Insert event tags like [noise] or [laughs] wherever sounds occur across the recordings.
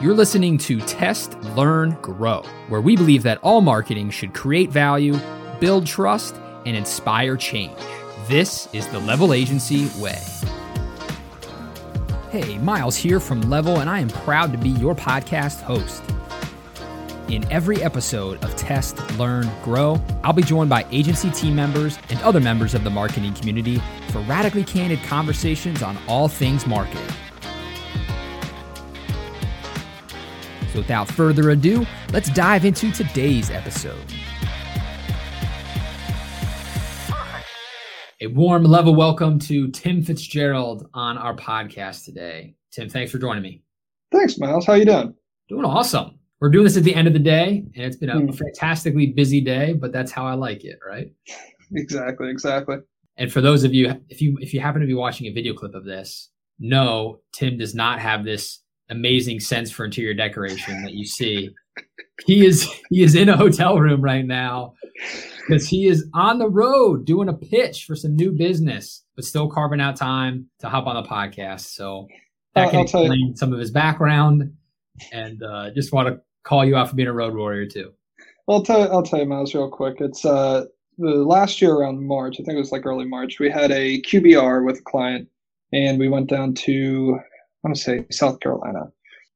You're listening to Test, Learn, Grow, where we believe that all marketing should create value, build trust, and inspire change. This is the Level Agency way. Hey, Miles here from Level, and I am proud to be your podcast host. In every episode of Test, Learn, Grow, I'll be joined by agency team members and other members of the marketing community for radically candid conversations on all things marketing. So, without further ado, let's dive into today's episode. A warm level welcome to Tim Fitzgerald on our podcast today. Tim, thanks for joining me. Thanks, Miles. How you doing? Doing awesome. We're doing this at the end of the day, and it's been a mm. fantastically busy day, but that's how I like it, right? [laughs] Exactly, exactly. And for those of you, if you if you happen to be watching a video clip of this, no, Tim does not have this amazing sense for interior decoration that you see. He is he is in a hotel room right now because he is on the road doing a pitch for some new business, but still carving out time to hop on the podcast. So that can explain some of his background, and uh, just want to call you out for being a road warrior too. Well, I'll tell you, I'll tell you, Miles, real quick. It's uh, the last year around March. I think it was like early March. We had a QBR with a client, and we went down to I want to say South Carolina.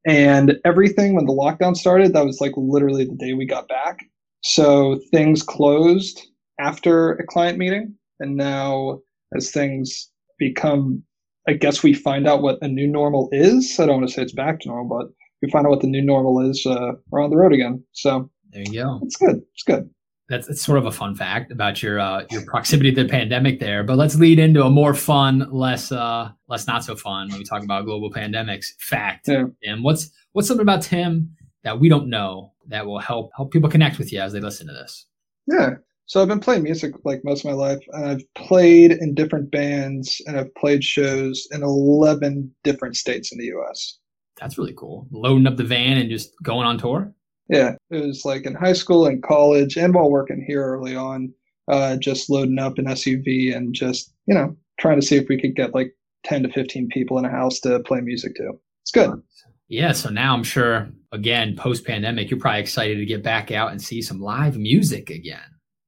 And everything when the lockdown started, that was like literally the day we got back. So things closed after a client meeting. And now, as things become, I guess we find out what a new normal is. I don't want to say it's back to normal, but we find out what the new normal is. Uh, we're on the road again. So there you go. It's good. It's good that's, that's sort of a fun fact about your uh, your proximity to the pandemic there. But let's lead into a more fun, less uh, less not so fun when we talk about global pandemics fact. Yeah. And what's what's something about Tim that we don't know that will help help people connect with you as they listen to this? Yeah. So I've been playing music like most of my life, and I've played in different bands, and I've played shows in eleven different states in the U.S. That's really cool. Loading up the van and just going on tour. Yeah, it was like in high school and college, and while working here early on, uh, just loading up an SUV and just you know trying to see if we could get like ten to fifteen people in a house to play music to. It's good. Yeah, so now I'm sure again post pandemic, you're probably excited to get back out and see some live music again.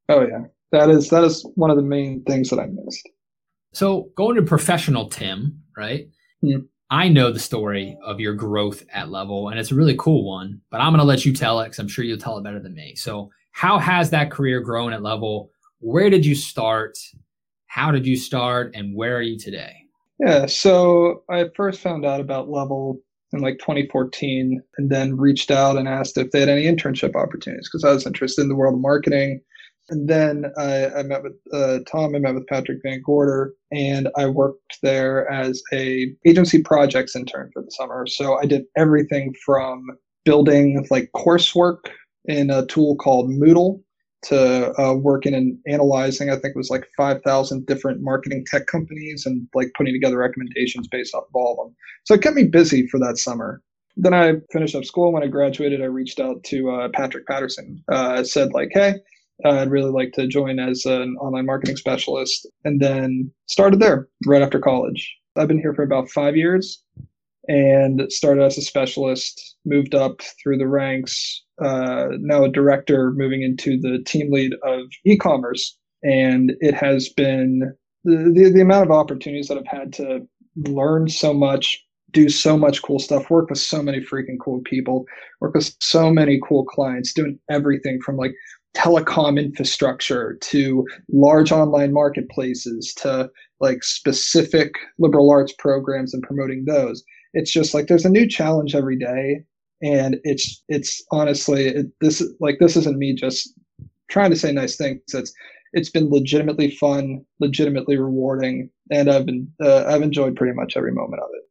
Oh yeah, that is that is one of the main things that I missed. So going to professional Tim, right? Mm-hmm. I know the story of your growth at level, and it's a really cool one, but I'm going to let you tell it because I'm sure you'll tell it better than me. So, how has that career grown at level? Where did you start? How did you start? And where are you today? Yeah, so I first found out about level in like 2014 and then reached out and asked if they had any internship opportunities because I was interested in the world of marketing and then I, I met with uh, Tom. I met with Patrick Van Gorder, and I worked there as a agency projects intern for the summer. So I did everything from building like coursework in a tool called Moodle to uh, working and analyzing. I think it was like five thousand different marketing tech companies and like putting together recommendations based off of all of them. So it kept me busy for that summer then I finished up school. When I graduated, I reached out to uh, Patrick Patterson. Uh, said like, "Hey, uh, I'd really like to join as an online marketing specialist, and then started there right after college. I've been here for about five years and started as a specialist, moved up through the ranks, uh, now a director, moving into the team lead of e commerce. And it has been the, the, the amount of opportunities that I've had to learn so much, do so much cool stuff, work with so many freaking cool people, work with so many cool clients, doing everything from like telecom infrastructure to large online marketplaces to like specific liberal arts programs and promoting those. It's just like there's a new challenge every day and it's it's honestly it, this like this isn't me just trying to say nice things. It's it's been legitimately fun legitimately rewarding and i've been uh, i've enjoyed pretty much every moment of it.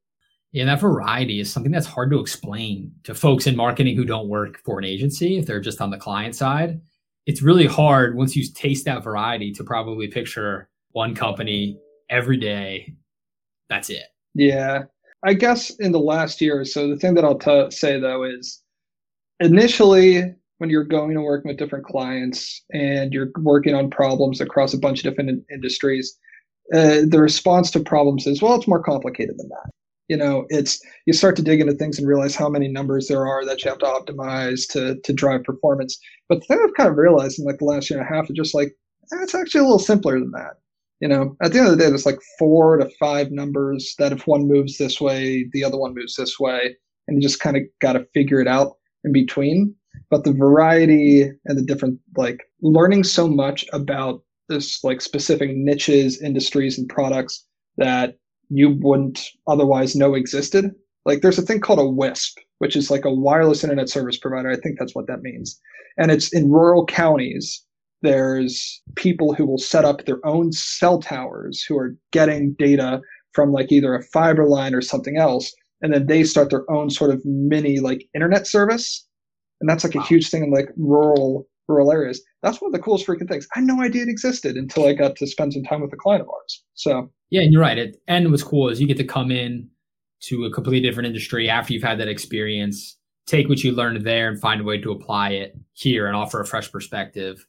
Yeah, that variety is something that's hard to explain to folks in marketing who don't work for an agency if they're just on the client side it's really hard once you taste that variety to probably picture one company every day. That's it. Yeah. I guess in the last year or so, the thing that I'll t- say though is initially when you're going to work with different clients and you're working on problems across a bunch of different in- industries, uh, the response to problems is, well, it's more complicated than that. You know, it's you start to dig into things and realize how many numbers there are that you have to optimize to to drive performance. But the thing I've kind of realized in like the last year and a half is just like eh, it's actually a little simpler than that. You know, at the end of the day, there's like four to five numbers that if one moves this way, the other one moves this way, and you just kind of got to figure it out in between. But the variety and the different like learning so much about this like specific niches, industries, and products that you wouldn't otherwise know existed. Like there's a thing called a WISP, which is like a wireless internet service provider. I think that's what that means. And it's in rural counties. There's people who will set up their own cell towers who are getting data from like either a fiber line or something else. And then they start their own sort of mini like internet service. And that's like a huge thing in like rural rural areas. That's one of the coolest freaking things. I had no idea it existed until I got to spend some time with a client of ours. So yeah, and you're right. It, and what's cool is you get to come in to a completely different industry after you've had that experience, take what you learned there and find a way to apply it here and offer a fresh perspective,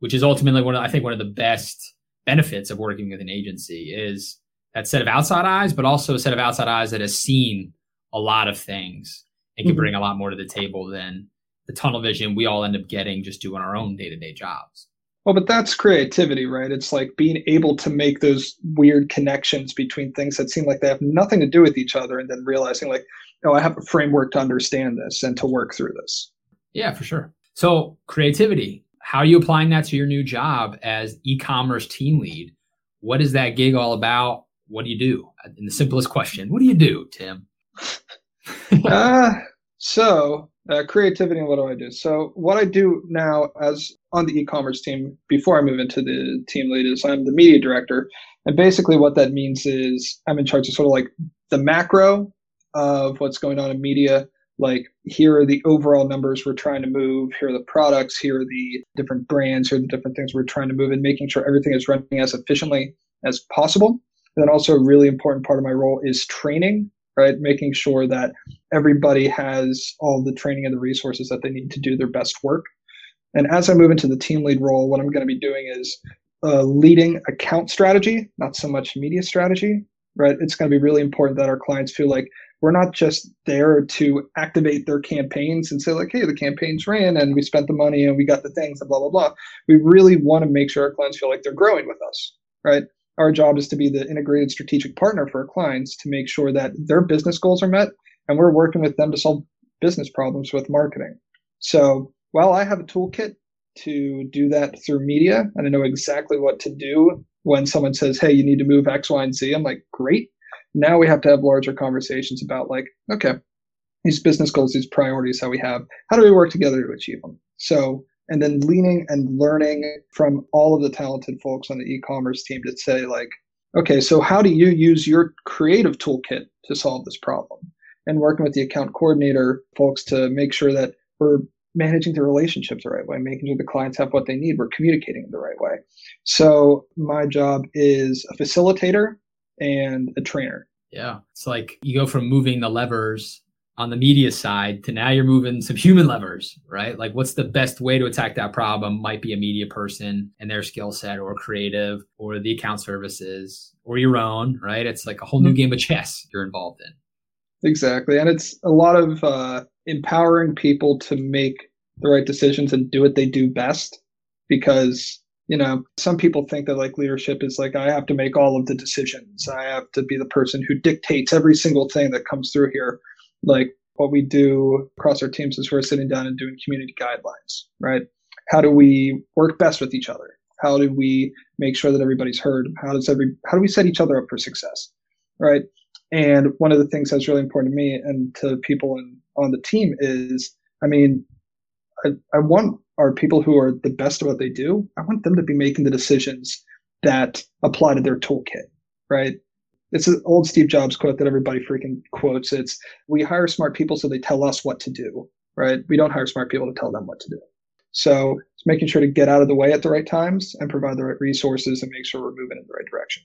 which is ultimately one of I think one of the best benefits of working with an agency is that set of outside eyes, but also a set of outside eyes that has seen a lot of things and can mm-hmm. bring a lot more to the table than the tunnel vision we all end up getting just doing our own day-to-day jobs. Well, but that's creativity, right? It's like being able to make those weird connections between things that seem like they have nothing to do with each other and then realizing like, oh, I have a framework to understand this and to work through this. Yeah, for sure. So, creativity, how are you applying that to your new job as e-commerce team lead? What is that gig all about? What do you do? In the simplest question, what do you do, Tim? [laughs] uh, so uh, creativity and what do I do? So what I do now as on the e-commerce team before I move into the team lead is I'm the media director. And basically what that means is I'm in charge of sort of like the macro of what's going on in media. Like here are the overall numbers we're trying to move. Here are the products. Here are the different brands. Here are the different things we're trying to move and making sure everything is running as efficiently as possible. And then also a really important part of my role is training right? Making sure that everybody has all the training and the resources that they need to do their best work. And as I move into the team lead role, what I'm going to be doing is uh, leading account strategy, not so much media strategy, right? It's going to be really important that our clients feel like we're not just there to activate their campaigns and say like, hey, the campaigns ran and we spent the money and we got the things and blah blah blah. We really want to make sure our clients feel like they're growing with us, right? Our job is to be the integrated strategic partner for our clients to make sure that their business goals are met and we're working with them to solve business problems with marketing. So while I have a toolkit to do that through media and I know exactly what to do when someone says, hey, you need to move X, Y, and Z, I'm like, great. Now we have to have larger conversations about like, okay, these business goals, these priorities that we have, how do we work together to achieve them? So and then leaning and learning from all of the talented folks on the e-commerce team to say like okay so how do you use your creative toolkit to solve this problem? And working with the account coordinator folks to make sure that we're managing the relationships the right way making sure the clients have what they need we're communicating the right way. So my job is a facilitator and a trainer. Yeah. It's like you go from moving the levers on the media side to now you're moving some human levers, right? Like what's the best way to attack that problem might be a media person and their skill set or creative or the account services or your own, right? It's like a whole new mm-hmm. game of chess you're involved in. Exactly. And it's a lot of uh, empowering people to make the right decisions and do what they do best because you know some people think that like leadership is like i have to make all of the decisions i have to be the person who dictates every single thing that comes through here like what we do across our teams is we're sitting down and doing community guidelines, right? How do we work best with each other? How do we make sure that everybody's heard? How does every how do we set each other up for success? Right. And one of the things that's really important to me and to people in, on the team is, I mean, I, I want our people who are the best at what they do, I want them to be making the decisions that apply to their toolkit, right? It's an old Steve Jobs quote that everybody freaking quotes. It's we hire smart people so they tell us what to do, right? We don't hire smart people to tell them what to do. So it's making sure to get out of the way at the right times and provide the right resources and make sure we're moving in the right direction.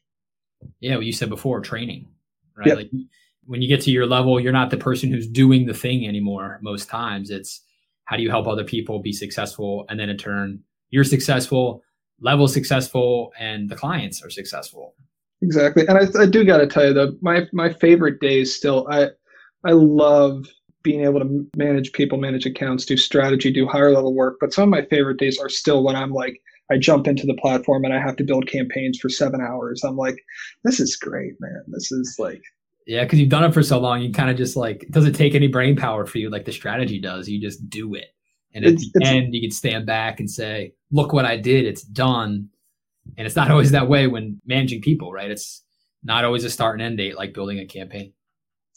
Yeah, what you said before, training, right? Yep. Like when you get to your level, you're not the person who's doing the thing anymore. Most times, it's how do you help other people be successful, and then in turn, you're successful, level successful, and the clients are successful. Exactly. And I, I do got to tell you though, my my favorite days still. I I love being able to manage people, manage accounts, do strategy, do higher level work. But some of my favorite days are still when I'm like, I jump into the platform and I have to build campaigns for seven hours. I'm like, this is great, man. This is like, yeah, because you've done it for so long, you kind of just like, it doesn't take any brain power for you like the strategy does. You just do it. And at it's, the it's, end, you can stand back and say, look what I did. It's done. And it's not [laughs] always that way when managing people, right? It's not always a start and end date like building a campaign.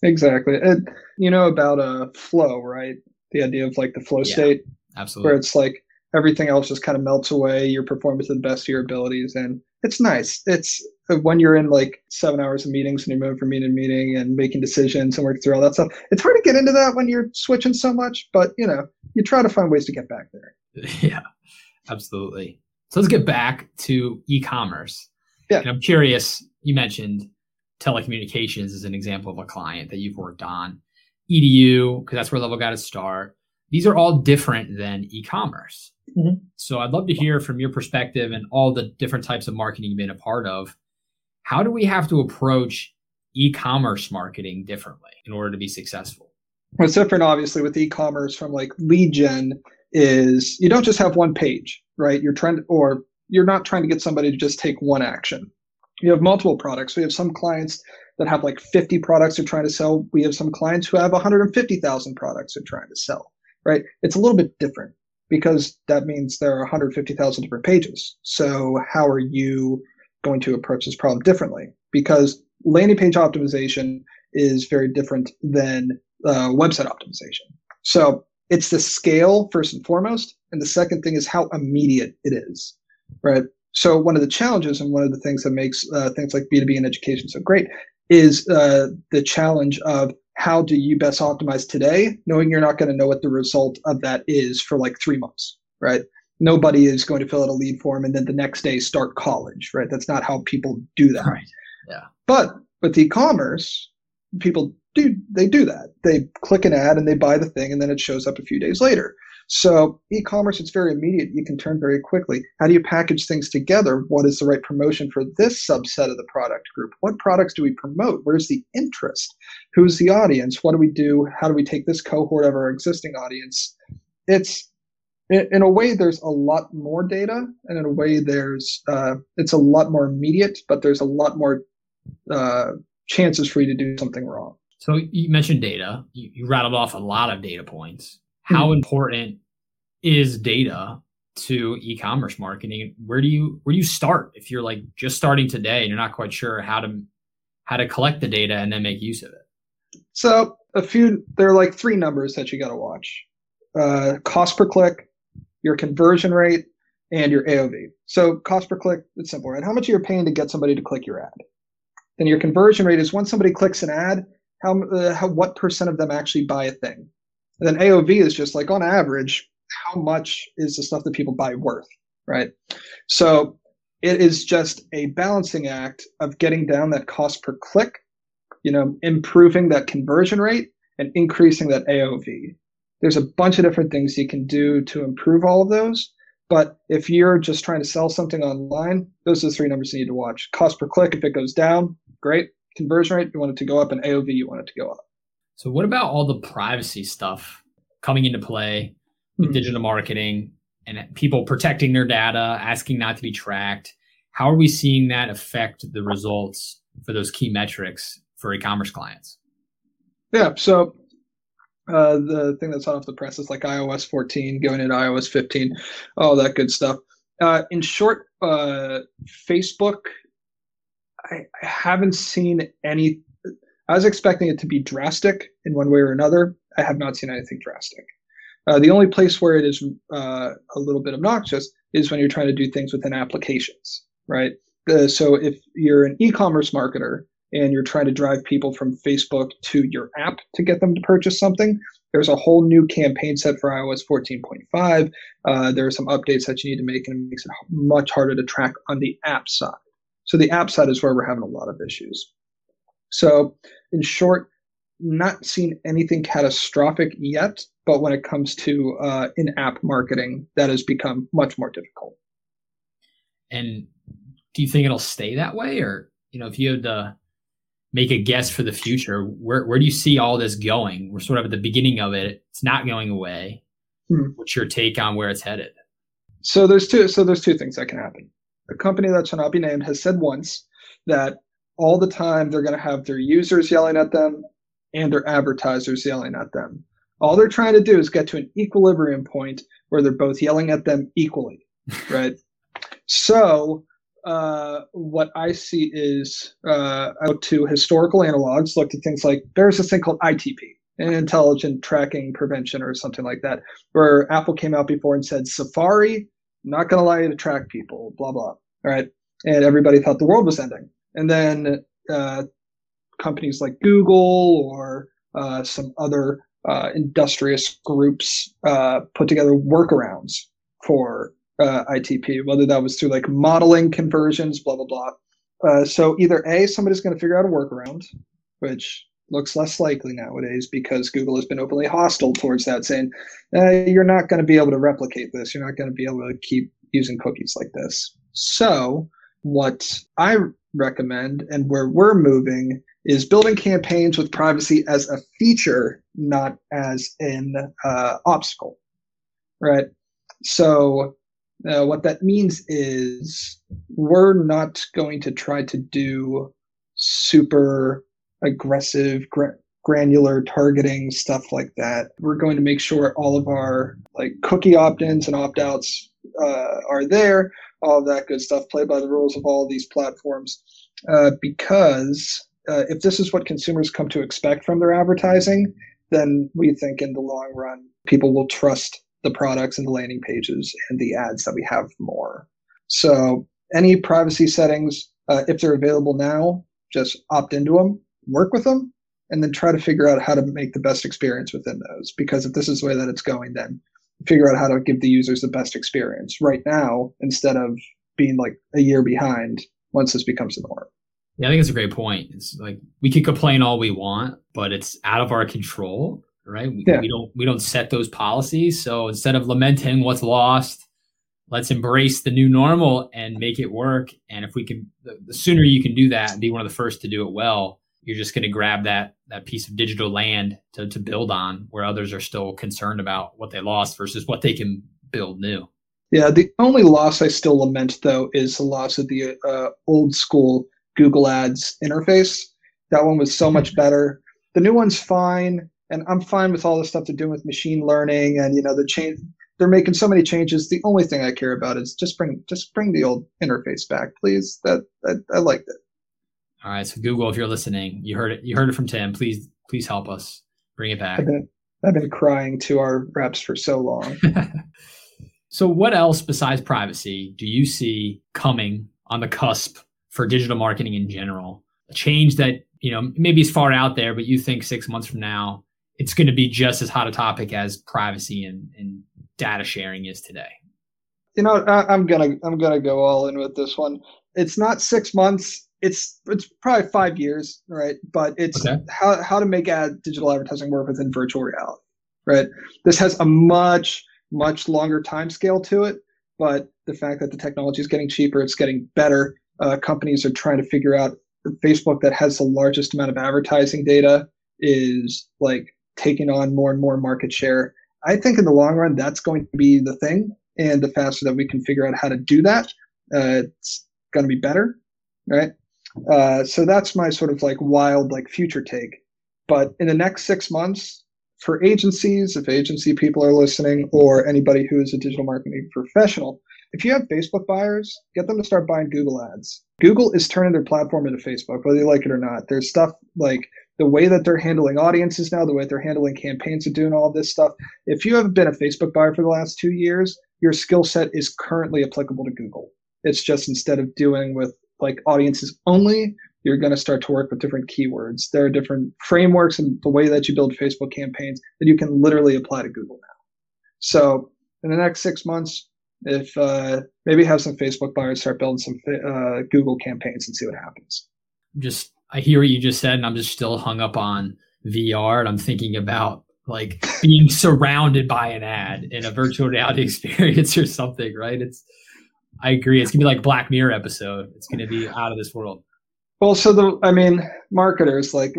Exactly. And you know about a flow, right? The idea of like the flow yeah, state. Absolutely. Where it's like everything else just kind of melts away, you're performing to the best of your abilities. And it's nice. It's uh, when you're in like seven hours of meetings and you're moving from meeting to meeting and making decisions and working through all that stuff. It's hard to get into that when you're switching so much, but you know, you try to find ways to get back there. [laughs] Yeah, absolutely. So let's get back to e-commerce. Yeah. And I'm curious, you mentioned telecommunications as an example of a client that you've worked on, EDU, because that's where Level got to start. These are all different than e-commerce. Mm-hmm. So I'd love to hear from your perspective and all the different types of marketing you've been a part of. How do we have to approach e-commerce marketing differently in order to be successful? What's different, obviously, with e-commerce from like lead gen is you don't just have one page, right? You're trying to, or you're not trying to get somebody to just take one action you have multiple products. We have some clients that have like 50 products they're trying to sell. We have some clients who have 150,000 products they're trying to sell, right? It's a little bit different because that means there are 150,000 different pages. So how are you going to approach this problem differently? Because landing page optimization is very different than uh, website optimization. So it's the scale first and foremost, and the second thing is how immediate it is, right? So one of the challenges and one of the things that makes uh, things like B2B and education so great is uh, the challenge of how do you best optimize today, knowing you're not going to know what the result of that is for like three months, right? Nobody is going to fill out a lead form and then the next day start college, right? That's not how people do that. Right. Yeah. But with e-commerce, people do they do that. They click an ad and they buy the thing and then it shows up a few days later. So e-commerce, it's very immediate. You can turn very quickly. How do you package things together? What is the right promotion for this subset of the product group? What products do we promote? Where's the interest? Who's the audience? What do we do? How do we take this cohort of our existing audience? It's in a way there's a lot more data and in a way there's uh, it's a lot more immediate but there's a lot more uh, chances for you to do something wrong so you mentioned data. You, you rattled off a lot of data points. How mm-hmm. important is data to e-commerce marketing? Where do you where do you start if you're like just starting today and you're not quite sure how to how to collect the data and then make use of it? So a few there are like three numbers that you got to watch. Uh, cost per click your conversion rate and your aov so cost per click it's simple right? How much you're paying to get somebody to click your ad? Then your conversion rate is once somebody clicks an ad how, uh, how what percent of them actually buy a thing and then AOV is just like on average, how much is the stuff that people buy worth, right? So it is just a balancing act of getting down that cost per click, you know, improving that conversion rate and increasing that AOV. There's a bunch of different things you can do to improve all of those. But if you're just trying to sell something online, those are the three numbers you need to watch. Cost per click, if it goes down, great. Conversion rate, you want it to go up, and AOV, you want it to go up. So, what about all the privacy stuff coming into play with mm-hmm. digital marketing and people protecting their data, asking not to be tracked? How are we seeing that affect the results for those key metrics for e-commerce clients? Yeah, so uh, the thing that's hot off the press is like iOS 14 going into iOS 15, all that good stuff. Uh, in short, uh, Facebook, I, I, haven't seen any I was expecting it to be drastic in one way or another. I have not seen anything drastic. Uh, the only place where it is uh, a little bit obnoxious is when you're trying to do things within applications, right? Uh, so if you're an e-commerce marketer and you're trying to drive people from Facebook to your app to get them to purchase something, there's a whole new campaign set for iOS 14.5. Uh, there are some updates that you need to make, and it makes it much harder to track on the app side. So the app side is where we're having a lot of issues. So, in short, not seen anything catastrophic yet, but when it comes to uh, in-app marketing, that has become much more difficult. And do you think it'll stay that way, or you know, if you had to make a guess for the future, where where do you see all this going? We're sort of at the beginning of it. It's not going away. Hmm. What's your take on where it's headed? So there's two. So there's two things that can happen. A company that shall not be named has said once that all the time they're going to have their users yelling at them and their advertisers yelling at them. All they're trying to do is get to an equilibrium point where they're both yelling at them equally, [laughs] right? so uh, what I see is uh, out to historical analogs, looked at things like there's this thing called ITP, intelligent tracking prevention or something like that, where Apple came out before and said Safari, not going to allow you to track people, blah blah. All right, and everybody thought the world was ending, and then uh, companies like Google or uh, some other uh, industrious groups uh, put together workarounds for uh, ITP, whether that was through like modeling conversions, blah blah blah. Uh, so either a somebody's going to figure out a workaround, which looks less likely nowadays because Google has been openly hostile towards that, saying eh, you're not going to be able to replicate this. You're not going to be able to keep using cookies like this. So what I recommend and where we're moving is building campaigns with privacy as a feature, not as an uh, obstacle, right? So uh, what that means is we're not going to try to do super aggressive, gra- granular targeting stuff like that. We're going to make sure all of our like cookie opt-ins and opt-outs uh, are there. All that good stuff. Play by the rules of all these platforms, uh, because uh, if this is what consumers come to expect from their advertising, then we think in the long run people will trust the products and the landing pages and the ads that we have more. So any privacy settings, uh, if they're available now, just opt into them, work with them, and then try to figure out how to make the best experience within those. Because if this is the way that it's going, then figure out how to give the users the best experience right now instead of being like a year behind once this becomes the norm. Yeah, I think it's a great point. It's like we can complain all we want, but it's out of our control right? We, yeah. we don't we don't set those policies. So instead of lamenting what's lost, let's embrace the new normal and make it work. And if we can, the, the sooner you can do that and be one of the first to do it well, you're just going to grab that that piece of digital land to to build on, where others are still concerned about what they lost versus what they can build new. Yeah, the only loss I still lament though is the loss of the uh, old school Google Ads interface. That one was so much better. The new one's fine and I'm fine with all the stuff they're doing with machine learning and you know the change they're making so many changes. The only thing I care about is just bring just bring the old interface back, please. That, that I liked it. All right, so Google, if you're listening, you heard it. You heard it from Tim. Please, please help us bring it back. I've been, I've been crying to our reps for so long. [laughs] so, what else besides privacy do you see coming on the cusp for digital marketing in general? A change that you know maybe is far out there, but you think six months from now it's going to be just as hot a topic as privacy and, and data sharing is today. You know, I, am gonna I'm gonna go all in with this one. It's not six months. It's it's probably five years, right? But it's okay. how how to make ad digital advertising work within virtual reality, right? This has a much much longer time scale to it, but the fact that the technology is getting cheaper, it's getting better. Uh, companies are trying to figure out Facebook that has the largest amount of advertising data is like taking on more and more market share. I think in the long run, that's going to be the thing. And the faster that we can figure out how to do that, uh, it's going to be better, right? Uh, so that's my sort of like wild, like future take. But in the next six months, for agencies, if agency people are listening, or anybody who is a digital marketing professional, if you have Facebook buyers, get them to start buying Google ads. Google is turning their platform into Facebook, whether you like it or not. There's stuff like the way that they're handling audiences now, the way they're handling campaigns and doing all this stuff. If you have been a Facebook buyer for the last two years, your skill set is currently applicable to Google. It's just instead of doing with like audiences only, you're going to start to work with different keywords. There are different frameworks and the way that you build Facebook campaigns that you can literally apply to Google now. So in the next six months, if uh, maybe have some Facebook buyers start building some uh, Google campaigns and see what happens. Just I hear what you just said, and I'm just still hung up on VR, and I'm thinking about like being [laughs] surrounded by an ad in a virtual reality [laughs] experience or something, right? It's I agree. It's gonna be like Black Mirror episode. It's gonna be out of this world. Well, so the I mean, marketers like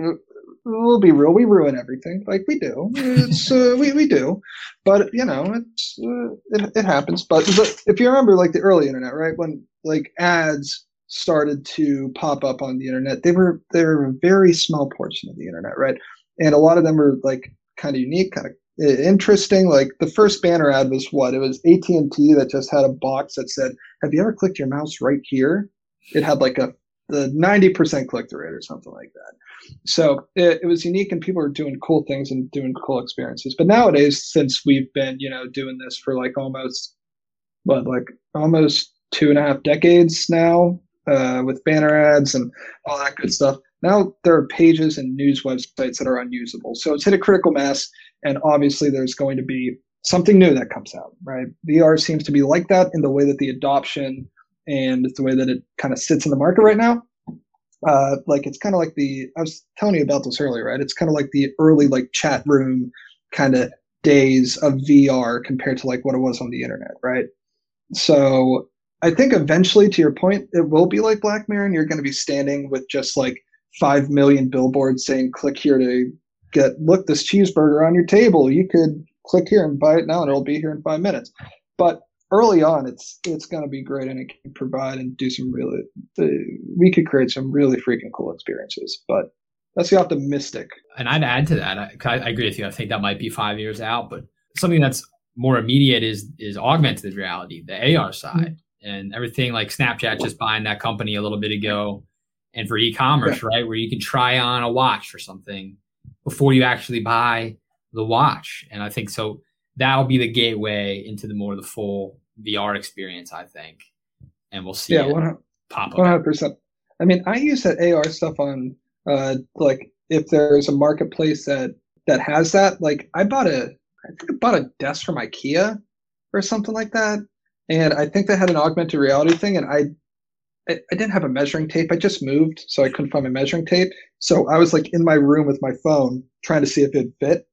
we'll be real, we ruin everything, like we do. It's uh, we we do, but you know, it's uh, it, it happens. But, but if you remember, like the early internet, right when like ads started to pop up on the internet, they were they were a very small portion of the internet, right? And a lot of them were like kind of unique, kind of interesting. Like the first banner ad was what? It was AT and T that just had a box that said, "Have you ever clicked your mouse right here?" It had like a the ninety percent click through rate or something like that. So it, it was unique, and people were doing cool things and doing cool experiences. But nowadays, since we've been you know doing this for like almost what like almost two and a half decades now uh, with banner ads and all that good stuff. Now there are pages and news websites that are unusable. So it's hit a critical mass, and obviously there's going to be something new that comes out, right? VR seems to be like that in the way that the adoption and the way that it kind of sits in the market right now. Uh, like it's kind of like the I was telling you about this earlier, right? It's kind of like the early like chat room kind of days of VR compared to like what it was on the internet, right? So I think eventually, to your point, it will be like Black Mirror, and you're going to be standing with just like five million billboards saying click here to get look this cheeseburger on your table you could click here and buy it now and it'll be here in five minutes but early on it's it's going to be great and it can provide and do some really we could create some really freaking cool experiences but that's the optimistic and i'd add to that I, I agree with you i think that might be five years out but something that's more immediate is is augmented reality the ar side mm-hmm. and everything like snapchat just buying that company a little bit ago and for e-commerce, yeah. right, where you can try on a watch or something before you actually buy the watch. And I think so that'll be the gateway into the more the full VR experience, I think. And we'll see yeah, 100, pop up. 100%. I mean, I use that AR stuff on uh like if there's a marketplace that that has that, like I bought a I think I bought a desk from IKEA or something like that. And I think they had an augmented reality thing and I I, I didn't have a measuring tape. I just moved, so I couldn't find my measuring tape. So I was like in my room with my phone trying to see if it fit,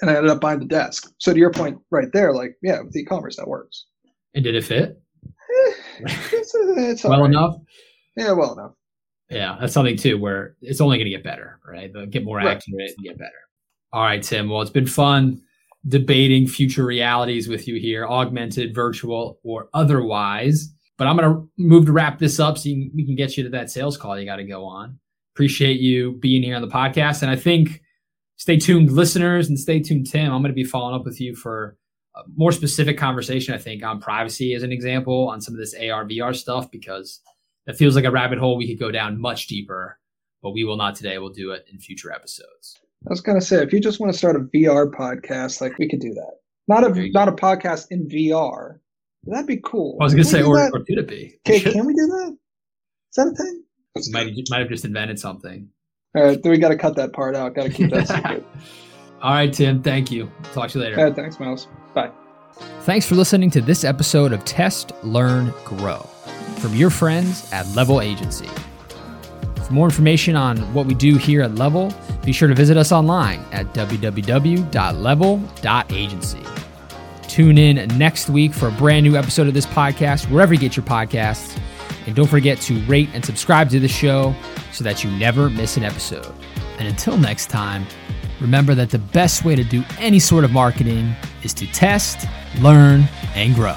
and I ended up buying the desk. So to your point, right there, like yeah, with e-commerce that works. And did it fit? Eh, it's, it's well right. enough. Yeah, well enough. Yeah, that's something too where it's only going to get better, right? They'll get more right. accurate and get better. All right, Tim. Well, it's been fun debating future realities with you here, augmented, virtual, or otherwise. But I'm going to move to wrap this up so you, we can get you to that sales call you got to go on. Appreciate you being here on the podcast. And I think stay tuned, listeners, and stay tuned, Tim. I'm going to be following up with you for a more specific conversation, I think, on privacy as an example, on some of this AR, VR stuff, because that feels like a rabbit hole we could go down much deeper. But we will not today. We'll do it in future episodes. I was going to say, if you just want to start a VR podcast, like we could do that. Not a not a podcast in VR, That'd be cool. I was going to say, or, or could it be? Okay, can we do that? Is that a thing? Might, might have just invented something. All right, then we got to cut that part out. Got to keep that [laughs] secret. All right, Tim. Thank you. Talk to you later. All right, thanks, Miles. Bye. Thanks for listening to this episode of Test, Learn, Grow from your friends at Level Agency. For more information on what we do here at Level, be sure to visit us online at www.level.agency. Tune in next week for a brand new episode of this podcast, wherever you get your podcasts. And don't forget to rate and subscribe to the show so that you never miss an episode. And until next time, remember that the best way to do any sort of marketing is to test, learn, and grow.